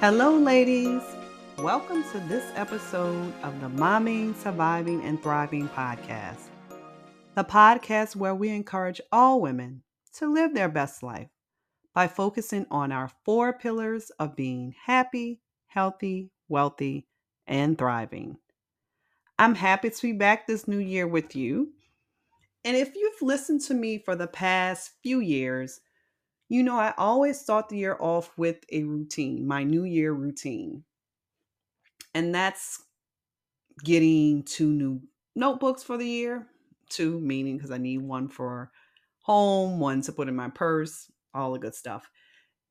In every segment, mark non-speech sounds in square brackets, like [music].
Hello, ladies. Welcome to this episode of the Momming, Surviving, and Thriving podcast. The podcast where we encourage all women to live their best life by focusing on our four pillars of being happy, healthy, wealthy, and thriving. I'm happy to be back this new year with you. And if you've listened to me for the past few years, you know, I always start the year off with a routine, my new year routine. And that's getting two new notebooks for the year. Two, meaning because I need one for home, one to put in my purse, all the good stuff.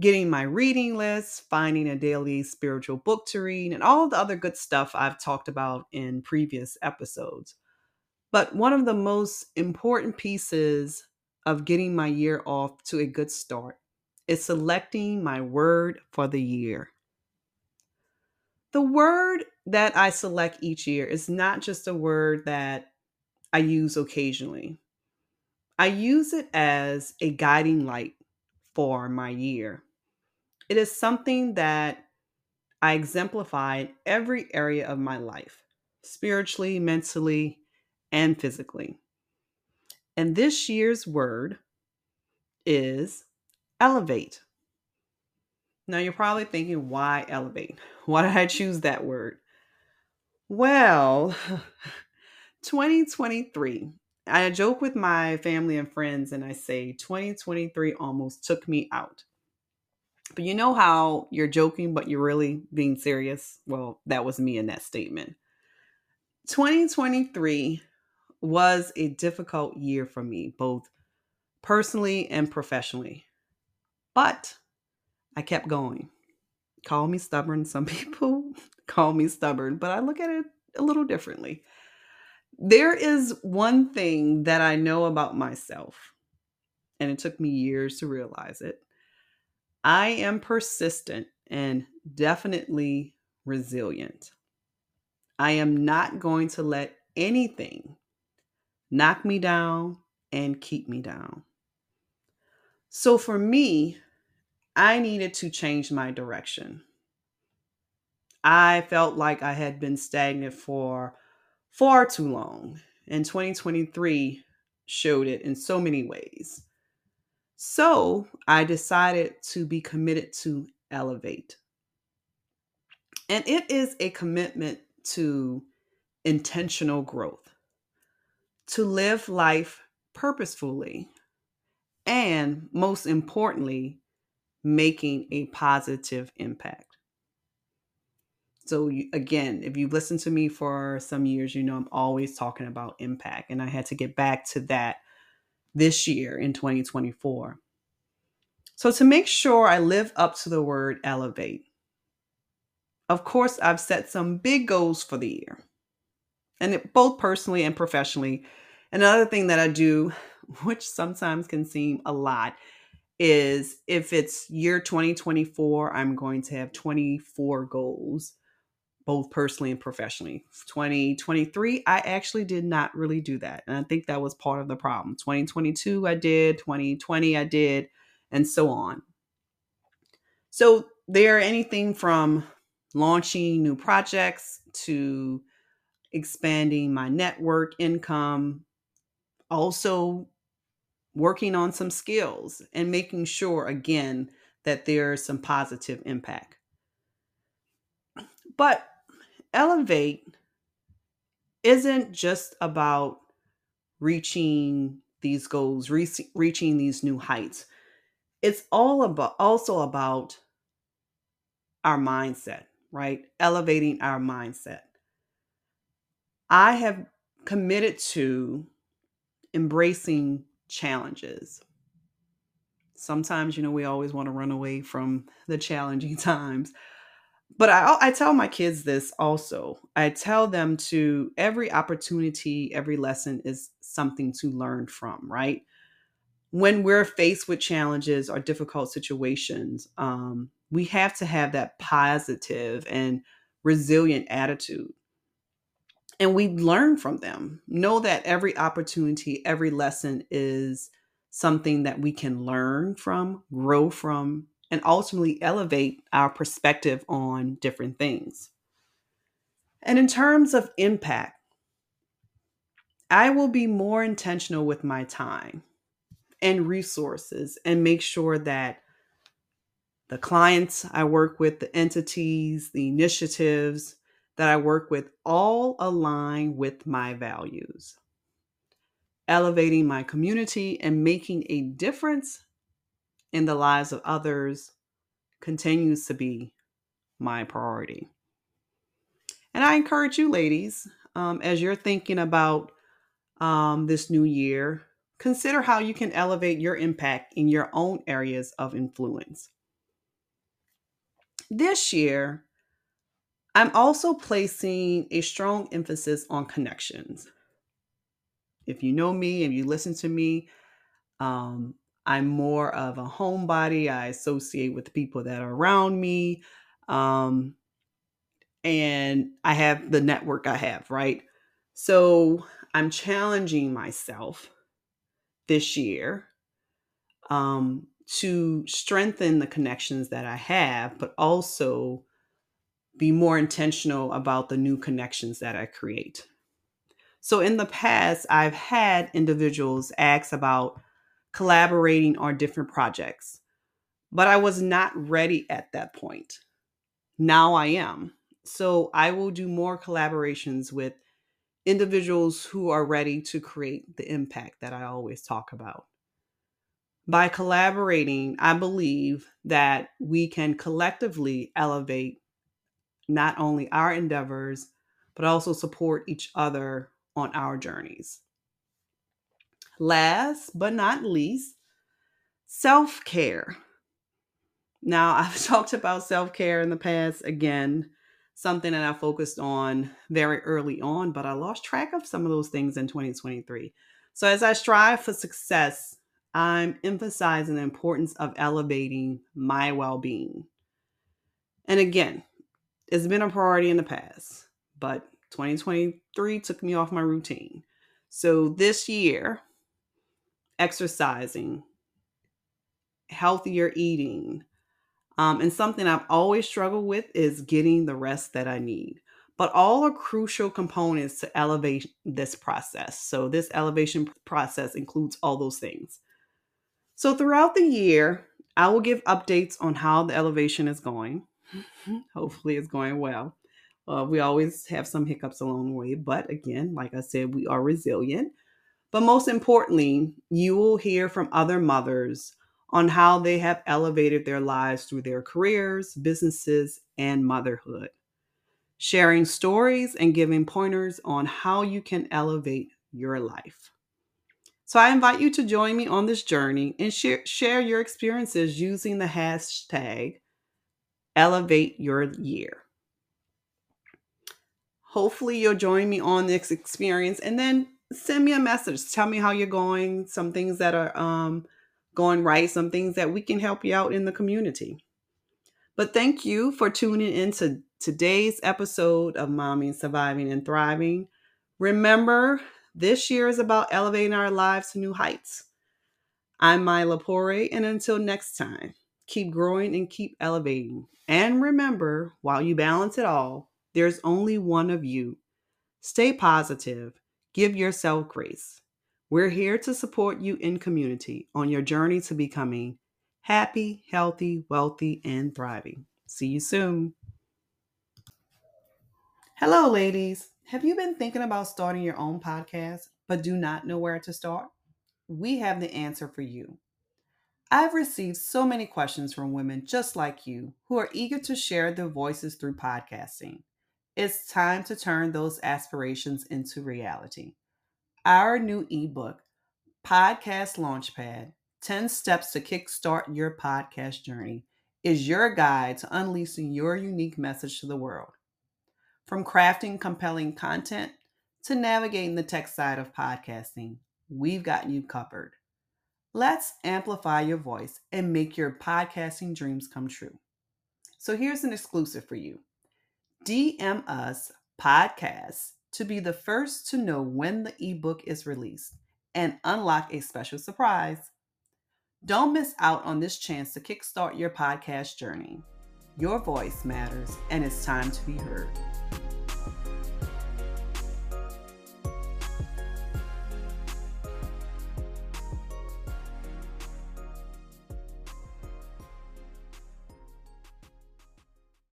Getting my reading list, finding a daily spiritual book to read, and all the other good stuff I've talked about in previous episodes. But one of the most important pieces of getting my year off to a good start is selecting my word for the year. The word that I select each year is not just a word that I use occasionally. I use it as a guiding light for my year. It is something that I exemplify in every area of my life spiritually, mentally, and physically. And this year's word is elevate. Now you're probably thinking, why elevate? [laughs] Why did I choose that word? Well, [laughs] 2023. I joke with my family and friends and I say 2023 almost took me out. But you know how you're joking, but you're really being serious? Well, that was me in that statement. 2023 was a difficult year for me, both personally and professionally. But I kept going. Call me stubborn. [laughs] Some people call me stubborn, but I look at it a little differently. There is one thing that I know about myself, and it took me years to realize it. I am persistent and definitely resilient. I am not going to let anything knock me down, and keep me down. So for me, I needed to change my direction. I felt like I had been stagnant for far too long, and 2023 showed it in so many ways. So I decided to be committed to elevate. And it is a commitment to intentional growth to live life purposefully, and most importantly, making a positive impact. So, again, if you've listened to me for some years, you know I'm always talking about impact. And I had to get back to that this year in 2024. So, to make sure I live up to the word elevate, of course, I've set some big goals for the year and it, both personally and professionally. Another thing that I do, [laughs] which sometimes can seem a lot, is if it's year 2024, I'm going to have 24 goals, both personally and professionally. 2023, I actually did not really do that. And I think that was part of the problem. 2022, I did. 2020, I did. And so on. So there are anything from launching new projects to expanding my network income, also working on some skills and making sure, again, that there's some positive impact. But Elevate isn't just about reaching these goals, re- reaching these new heights. It's all about also about our mindset, right? Elevating our mindset. I have committed to embracing challenges. Sometimes, you know, we always want to run away from the challenging [laughs] times. But I, I tell my kids this also. I tell them to every opportunity, every lesson is something to learn from, right? When we're faced with challenges or difficult situations, um, we have to have that positive and resilient attitude and we learn from them. Know that every opportunity, every lesson is something that we can learn from, grow from, and ultimately elevate our perspective on different things. And in terms of impact, I will be more intentional with my time and resources and make sure that the clients I work with, the entities, the initiatives that I work with all align with my values. Elevating my community and making a difference in the lives of others continues to be my priority. And I encourage you, ladies, um, as you're thinking about um, this new year, consider how you can elevate your impact in your own areas of influence. This year, I'm also placing a strong emphasis on connections. If you know me, if you listen to me, um, I'm more of a homebody. I associate with the people that are around me. Um, and I have the network I have, right? So I'm challenging myself this year um, to strengthen the connections that I have, but also be more intentional about the new connections that I create. So in the past, I've had individuals ask about collaborating on different projects, but I was not ready at that point. Now I am. So I will do more collaborations with individuals who are ready to create the impact that I always talk about. By collaborating, I believe that we can collectively elevate not only our endeavors, but also support each other on our journeys. Last but not least, self care. Now, [laughs] I've talked about self care in the past again, something that I focused on very early on, but I lost track of some of those things in 2023. So, as I strive for success, I'm emphasizing the importance of elevating my well being. And again, it's been a priority in the past, but 2023 took me off my routine. So this year, exercising, healthier eating, um, and something I've always struggled with is getting the rest that I need. But all are crucial components to elevate this process. So, this elevation process includes all those things. So, throughout the year, I will give updates on how the elevation is going. [laughs] Hopefully, it's going well. Uh, we always have some hiccups along the way, but again, like I said, we are resilient. But most importantly, you will hear from other mothers on how they have elevated their lives through their careers, businesses, and motherhood, sharing stories and giving pointers on how you can elevate your life. So I invite you to join me on this journey and share, share your experiences using the hashtag elevate your year. Hopefully, you'll join me on this experience and then send me a message. Tell me how you're going, some things that are um, going right, some things that we can help you out in the community. But thank you for tuning in to today's episode of Mommy Surviving and Thriving. Remember, this year is about elevating our lives to new heights. I'm Myla Poree, and until next time, keep growing and keep elevating. And remember, while you balance it all, there's only one of you. Stay positive, give yourself grace. We're here to support you in community on your journey to becoming happy, healthy, wealthy, and thriving. See you soon. Hello, ladies. Have you been thinking about starting your own podcast but do not know where to start? We have the answer for you. I've received so many questions from women just like you who are eager to share their voices through podcasting. It's time to turn those aspirations into reality. Our new ebook, Podcast Launchpad 10 Steps to Kickstart Your Podcast Journey, is your guide to unleashing your unique message to the world. From crafting compelling content to navigating the tech side of podcasting, we've got you covered. Let's amplify your voice and make your podcasting dreams come true. So here's an exclusive for you. DM us podcasts to be the first to know when the ebook is released and unlock a special surprise. Don't miss out on this chance to kickstart your podcast journey. Your voice matters, and it's time to be heard.